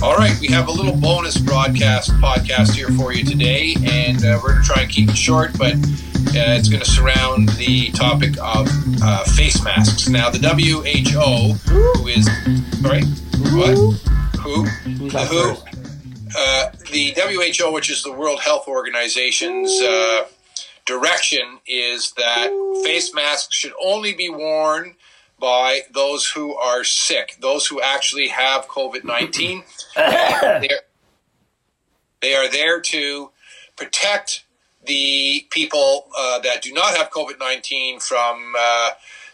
All right, we have a little bonus broadcast podcast here for you today, and uh, we're going to try and keep it short, but uh, it's going to surround the topic of uh, face masks. Now, the WHO, who is sorry, what? Who? The WHO. Uh, the WHO, which is the World Health Organization's uh, direction, is that face masks should only be worn by those who are sick, those who actually have COVID 19. they are there to protect the people uh, that do not have COVID 19 from uh,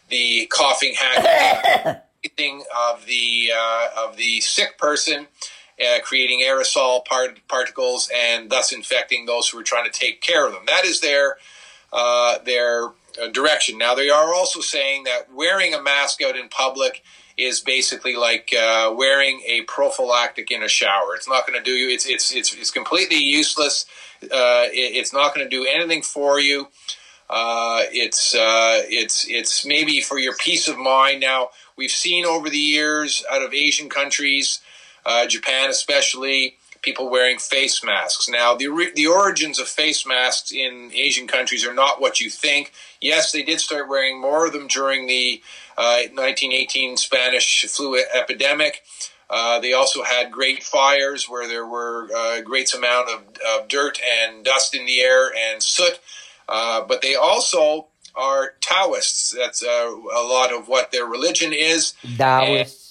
the coughing, hacking of the, uh, of the sick person. Uh, creating aerosol part- particles and thus infecting those who are trying to take care of them. That is their uh, their uh, direction. Now, they are also saying that wearing a mask out in public is basically like uh, wearing a prophylactic in a shower. It's not going to do you. It's it's it's it's completely useless. Uh, it, it's not going to do anything for you. Uh, it's uh, it's it's maybe for your peace of mind. Now we've seen over the years out of Asian countries, uh, Japan especially, people wearing face masks. Now, the, the origins of face masks in Asian countries are not what you think. Yes, they did start wearing more of them during the uh, 1918 Spanish flu epidemic. Uh, they also had great fires where there were uh, great amount of, of, dirt and dust in the air and soot. Uh, but they also are Taoists. That's uh, a lot of what their religion is. Taoists.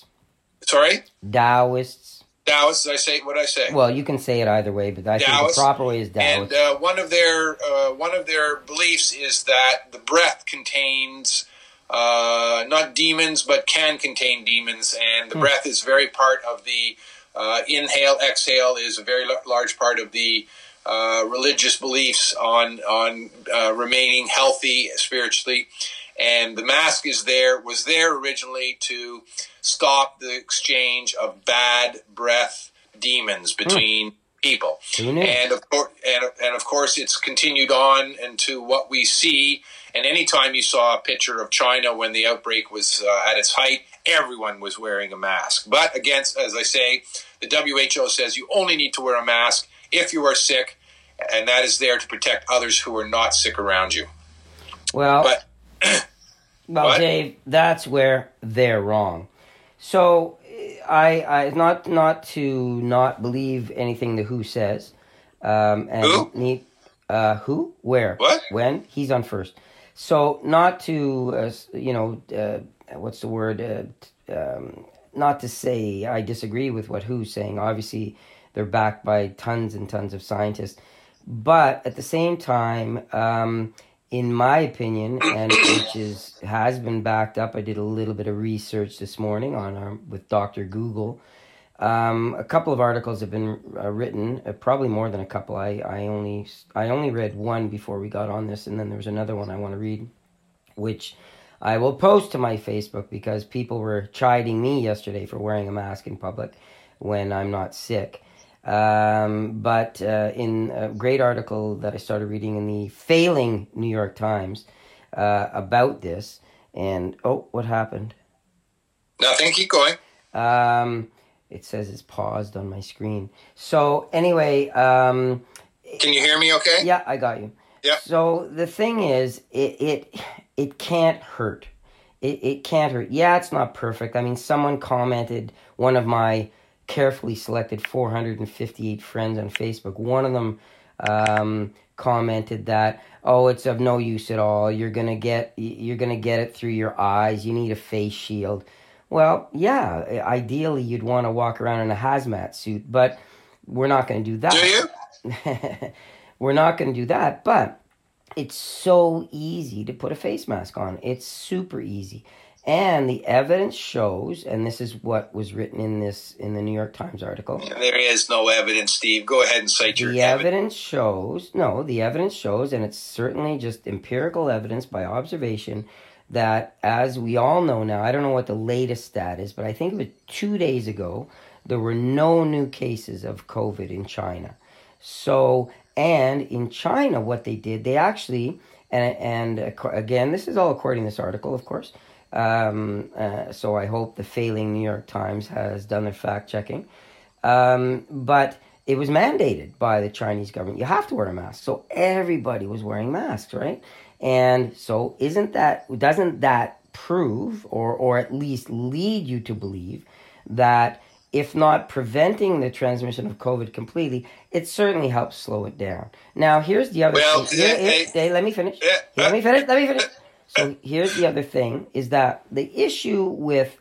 Sorry? Taoists. Taoists, I say what I say. Well, you can say it either way, but I Taoist, think the proper way is Taoist. And uh, one of their uh, one of their beliefs is that the breath contains uh, not demons, but can contain demons, and the hmm. breath is very part of the uh, inhale, exhale is a very large part of the uh, religious beliefs on on uh, remaining healthy spiritually. And the mask is there was there originally to stop the exchange of bad breath demons hmm. between. People and of course, and, and of course, it's continued on into what we see and anytime you saw a picture of China when the outbreak was uh, at its height, everyone was wearing a mask. But against, as I say, the WHO says you only need to wear a mask if you are sick, and that is there to protect others who are not sick around you. Well, but, well, what? Dave, that's where they're wrong. So, I, I not not to not believe anything the WHO says. Um, and who? Need, uh, who? Where? What? When? He's on first. So not to uh, you know uh, what's the word? Uh, um, not to say I disagree with what WHO's saying. Obviously, they're backed by tons and tons of scientists, but at the same time, um, in my opinion, and which is has been backed up. I did a little bit of research this morning on our, with Doctor Google. Um, a couple of articles have been uh, written, uh, probably more than a couple. I, I only I only read one before we got on this, and then there was another one I want to read, which I will post to my Facebook because people were chiding me yesterday for wearing a mask in public when I'm not sick. Um, but uh, in a great article that I started reading in the failing New York Times uh, about this, and oh, what happened? Nothing. Keep going. Um, it says it's paused on my screen. So anyway, um, can you hear me? Okay. Yeah, I got you. Yeah. So the thing is, it it it can't hurt. It it can't hurt. Yeah, it's not perfect. I mean, someone commented one of my carefully selected 458 friends on Facebook. One of them um, commented that oh it's of no use at all you're gonna get you're gonna get it through your eyes you need a face shield well, yeah, ideally you'd want to walk around in a hazmat suit, but we're not going to do that. Do you? we're not going to do that, but it's so easy to put a face mask on. It's super easy. And the evidence shows, and this is what was written in this in the New York Times article. There is no evidence, Steve. Go ahead and cite your the evidence. evidence shows. No, the evidence shows, and it's certainly just empirical evidence by observation that, as we all know now, I don't know what the latest stat is, but I think it was two days ago, there were no new cases of COVID in China. So, and in China, what they did, they actually, And and again, this is all according to this article, of course. Um, uh, so I hope the failing New York Times has done their fact checking. Um, but it was mandated by the Chinese government. You have to wear a mask. So everybody was wearing masks, right? And so isn't that doesn't that prove or or at least lead you to believe that if not preventing the transmission of COVID completely, it certainly helps slow it down. Now, here's the other Well, thing. Here- hey, here- hey, let me finish. Yeah, let me finish. Let me finish. Uh, So here's the other thing is that the issue with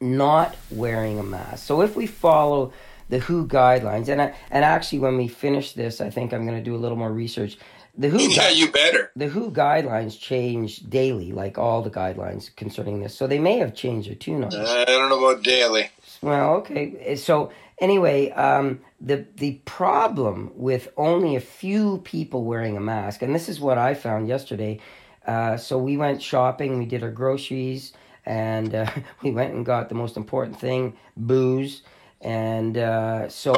not wearing a mask. So if we follow the WHO guidelines, and I, and actually when we finish this, I think I'm going to do a little more research. The WHO Yeah, you better. the WHO guidelines change daily, like all the guidelines concerning this. So they may have changed their tune on this. I don't know about daily. Well, okay. So anyway, um, the the problem with only a few people wearing a mask, and this is what I found yesterday. Uh, so we went shopping, we did our groceries, and uh, we went and got the most important thing, booze, and uh, so.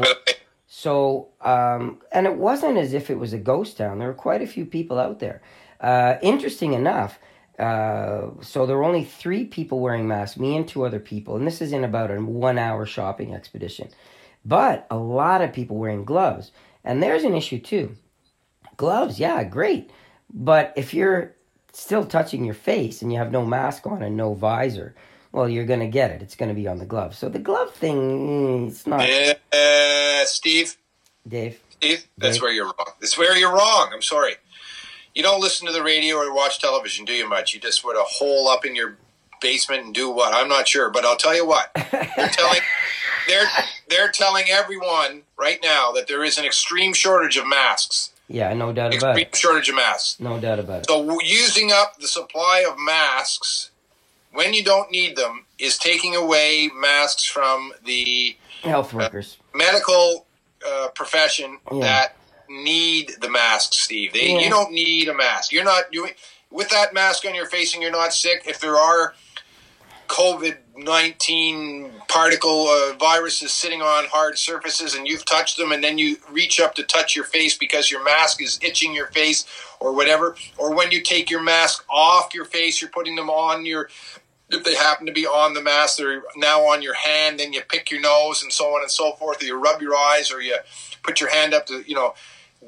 So, um, and it wasn't as if it was a ghost town. There were quite a few people out there. Uh, interesting enough, uh, so there were only three people wearing masks, me and two other people, and this is in about a one hour shopping expedition. But a lot of people wearing gloves. And there's an issue too. Gloves, yeah, great. But if you're still touching your face and you have no mask on and no visor, well, you're going to get it. It's going to be on the glove. So the glove thing, mm, it's not. Uh, Steve, Dave. Steve, that's Dave? where you're wrong. That's where you're wrong. I'm sorry. You don't listen to the radio or watch television, do you? Much. You just put a hole up in your basement and do what? I'm not sure, but I'll tell you what. They're telling they're they're telling everyone right now that there is an extreme shortage of masks. Yeah, no doubt about it. shortage of masks. No doubt about it. So using up the supply of masks when you don't need them is taking away masks from the Health workers. medical uh, profession Yeah. that need the masks, Steve. They, Yeah. You don't need a mask. You're not doing with that mask on your face and you're not sick. If there are COVID nineteen particle uh, viruses sitting on hard surfaces and you've touched them, and then you reach up to touch your face because your mask is itching your face or whatever, or when you take your mask off your face, you're putting them on your if they happen to be on the mask, they're now on your hand, then you pick your nose and so on and so forth, or you rub your eyes, or you put your hand up to, you know,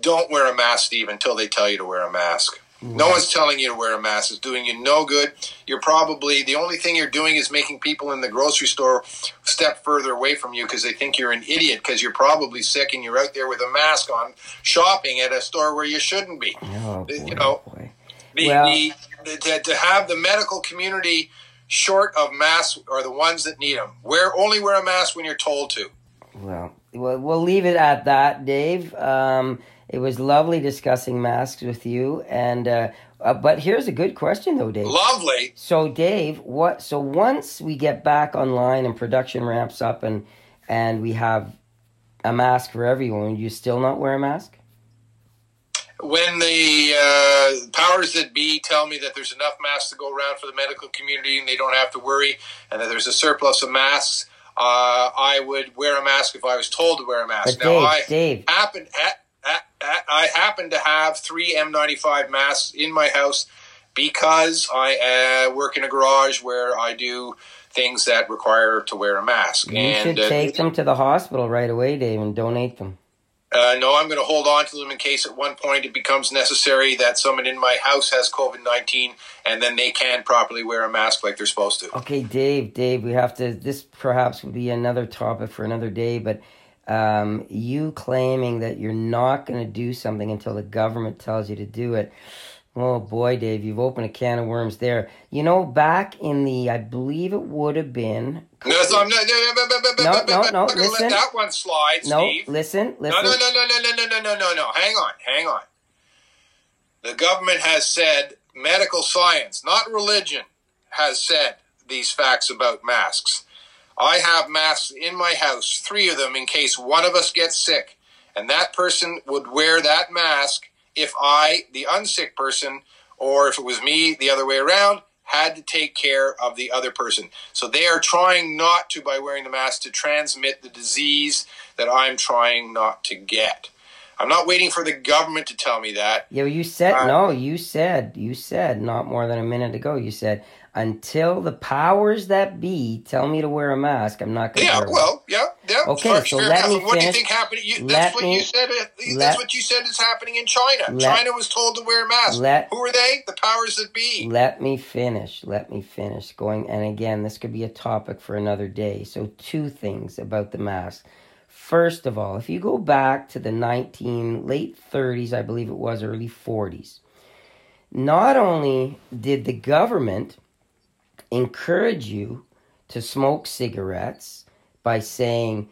don't wear a mask, Steve, until they tell you to wear a mask. No one's telling you to wear a mask. It's doing you no good. You're probably, the only thing you're doing is making people in the grocery store step further away from you because they think you're an idiot because you're probably sick and you're out there with a mask on shopping at a store where you shouldn't be. Oh, boy, You know, boy. The, Well- the, the, to, to have the medical community short of masks are the ones that need them. Wear only wear a mask when you're told to. Well, we'll we'll leave it at that, Dave. Um, it was lovely discussing masks with you, and uh, uh, but here's a good question though, Dave. Lovely. So, Dave, what? So once we get back online and production ramps up, and and we have a mask for everyone, you still not wear a mask? When the uh, powers that be tell me that there's enough masks to go around for the medical community and they don't have to worry, and that there's a surplus of masks, uh, I would wear a mask if I was told to wear a mask. But now, Dave, I Dave, happen at, I happen to have three N95 masks in my house because I uh, work in a garage where I do things that require to wear a mask. you and should uh, take them to the hospital right away, Dave, and donate them. uh, no, I'm going to hold on to them in case at one point it becomes necessary that someone in my house has COVID 19 and then they can properly wear a mask like they're supposed to. Okay, Dave, Dave, we have to. This perhaps would be another topic for another day, but um, you claiming that you're not going to do something until the government tells you to do it. Oh boy, Dave, you've opened a can of worms there. You know, back in the, I believe it would have been. No, so I'm not, no, No, no, no, I'm listen. let that one slide, No, Steve. listen, No, listen. no, no, no, no, no, no, no, no, no, no. Hang on, hang on. The government has said medical science, not religion, has said these facts about masks. I have masks in my house, three of them, in case one of us gets sick. And that person would wear that mask if I, the unsick person, or if it was me the other way around, had to take care of the other person. So they are trying not to, by wearing the mask, to transmit the disease that I'm trying not to get. I'm not waiting for the government to tell me that. Yeah, you said uh, no. You said you said not more than a minute ago. You said until the powers that be tell me to wear a mask, I'm not going to. Yeah, well, yeah, yeah. Okay, so let me finish. What do you think happened? You, that's what me, you said. Uh, let, that's what you said is happening in China. Let, China was told to wear a mask. Let, Who are they? The powers that be. Let me finish. Let me finish. Going and again, this could be a topic for another day. So, two things about the mask. First of all, if you go back to the 19 late 30s, I believe it was early 40s, not only did the government encourage you to smoke cigarettes by saying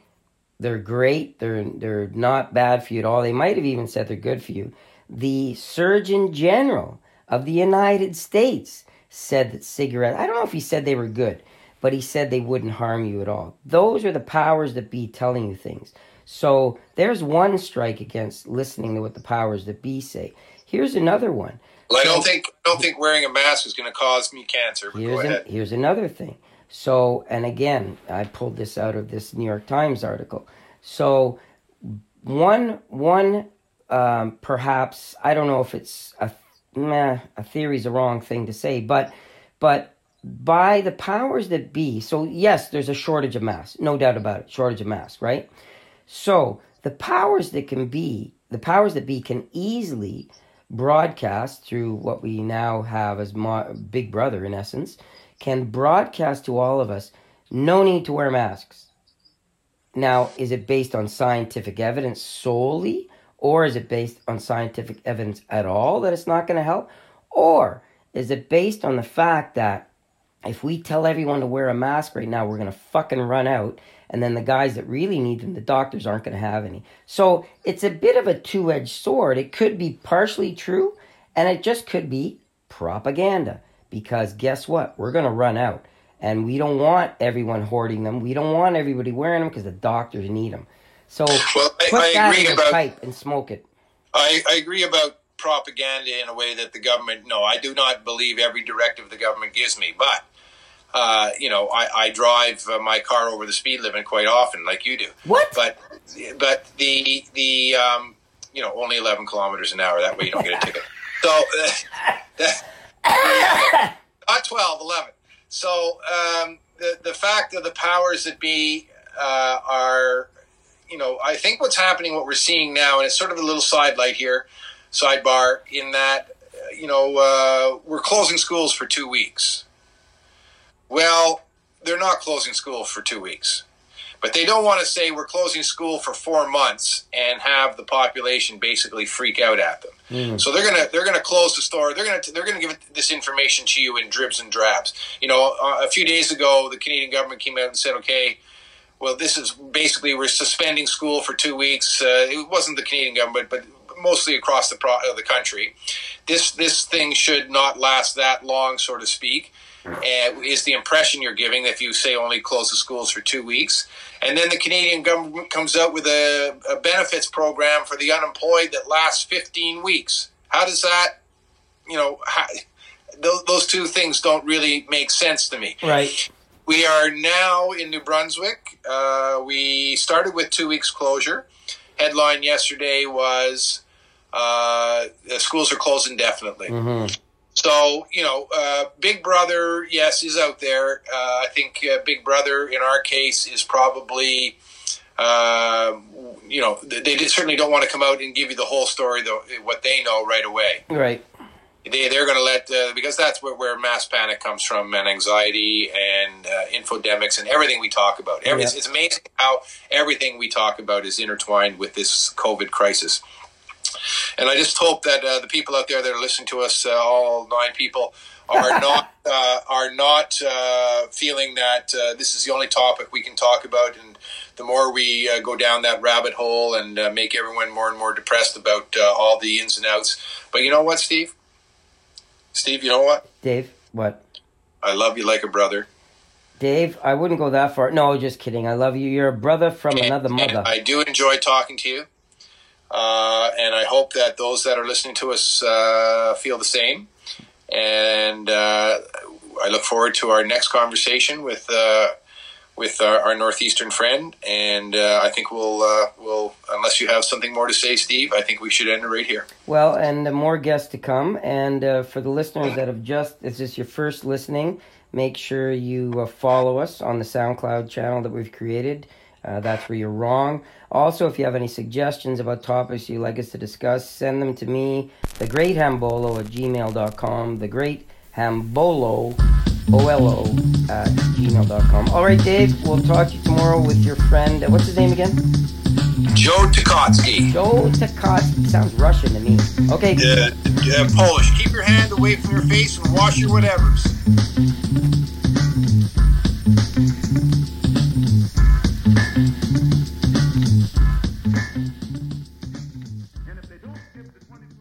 they're great, they're they're not bad for you at all. They might have even said they're good for you. The Surgeon General of the United States said that cigarettes, I don't know if he said they were good, but he said they wouldn't harm you at all. Those are the powers that be telling you things. So there's one strike against listening to what the powers that be say. Here's another one. Well, I don't think I don't think wearing a mask is going to cause me cancer. here's, an, here's another thing. So, and again, I pulled this out of this New York Times article. So, one one um, perhaps I don't know if it's a meh, a theory is a wrong thing to say, but but by the powers that be. So yes, there's a shortage of masks, no doubt about it. Shortage of masks, right? So the powers that can be, the powers that be, can easily broadcast through what we now have as Big Brother, in essence, can broadcast to all of us no need to wear masks. Now, is it based on scientific evidence solely, or is it based on scientific evidence at all that it's not going to help? Or is it based on the fact that if we tell everyone to wear a mask right now, we're going to fucking run out and then the guys that really need them, the doctors aren't going to have any. So it's a bit of a two edged sword. It could be partially true, and it just could be propaganda. Because guess what? We're going to run out. And we don't want everyone hoarding them. We don't want everybody wearing them because the doctors need them. So well, I, put I that in a about, pipe and smoke it. I, I agree about propaganda in a way that the government, no, I do not believe every directive the government gives me. But uh, you know, I, I drive uh, my car over the speed limit quite often, like you do. What? But but the the um, you know only eleven kilometers an hour. That way you don't get a ticket. So uh, not 12, 11. So um, the the fact of the powers that be uh, are, you know, I think what's happening, what we're seeing now, and it's sort of a little sidelight here, sidebar, in that you know uh, we're closing schools for two weeks well, they're not closing school for two weeks. But they don't want to say we're closing school for four months and have the population basically freak out at them. Mm. So they're gonna they're gonna close the store. They're gonna they're gonna give this information to you in dribs and drabs. You know, uh, a few days ago, the Canadian government came out and said, okay, well, this is basically we're suspending school for two weeks. Uh, it wasn't the Canadian government, but mostly across the pro- uh, the country. This this thing should not last that long, so to speak uh, is the impression you're giving if you say only close the schools for two weeks. And then the Canadian government comes out with a, a benefits program for the unemployed that lasts 15 weeks. How does that, you know, how, those, those two things don't really make sense to me. Right. We are now in New Brunswick. Uh, we started with two weeks closure. Headline yesterday was uh, schools are closed indefinitely. Mm-hmm. So you know, uh, Big Brother, yes, is out there. Uh, I think uh, Big Brother, in our case, is probably, uh, you know, they certainly don't want to come out and give you the whole story, though, what they know right away. Right. They they're going to let uh, because that's where, where mass panic comes from and anxiety and uh, infodemics and everything we talk about. Every, yeah. it's, it's amazing how everything we talk about is intertwined with this COVID crisis. And I just hope that uh, the people out there that are listening to us, uh, all nine people, are not uh, are not uh, feeling that uh, this is the only topic we can talk about. And the more we uh, go down that rabbit hole and make everyone more and more depressed about all the ins and outs. But you know what, Steve? Steve, you know what? Dave, what? I love you like a brother. Dave, I wouldn't go that far. No, just kidding. I love you. You're a brother from and, another mother. I do enjoy talking to you. Uh, and I hope that those that are listening to us uh, feel the same. And uh, I look forward to our next conversation with uh, with our, our northeastern friend, and uh, I think we'll we'll unless you have something more to say, Steve, I think we should end it right here. Well, and more guests to come, and for the listeners that have just is this your first listening, make sure you follow us on the SoundCloud channel that we've created. That's where you're wrong. Also, if you have any suggestions about topics you'd like us to discuss, send them to me, the great hambolo at gmail.com, the great hambolo O-L-O at gmail.com. All right, Dave, we'll talk to you tomorrow with your friend. Uh, what's his name again? Joe Tukotsky. Joe Tukotsky. Sounds Russian to me. Okay. Yeah, uh, Polish. Keep your hand away from your face and wash your whatevers.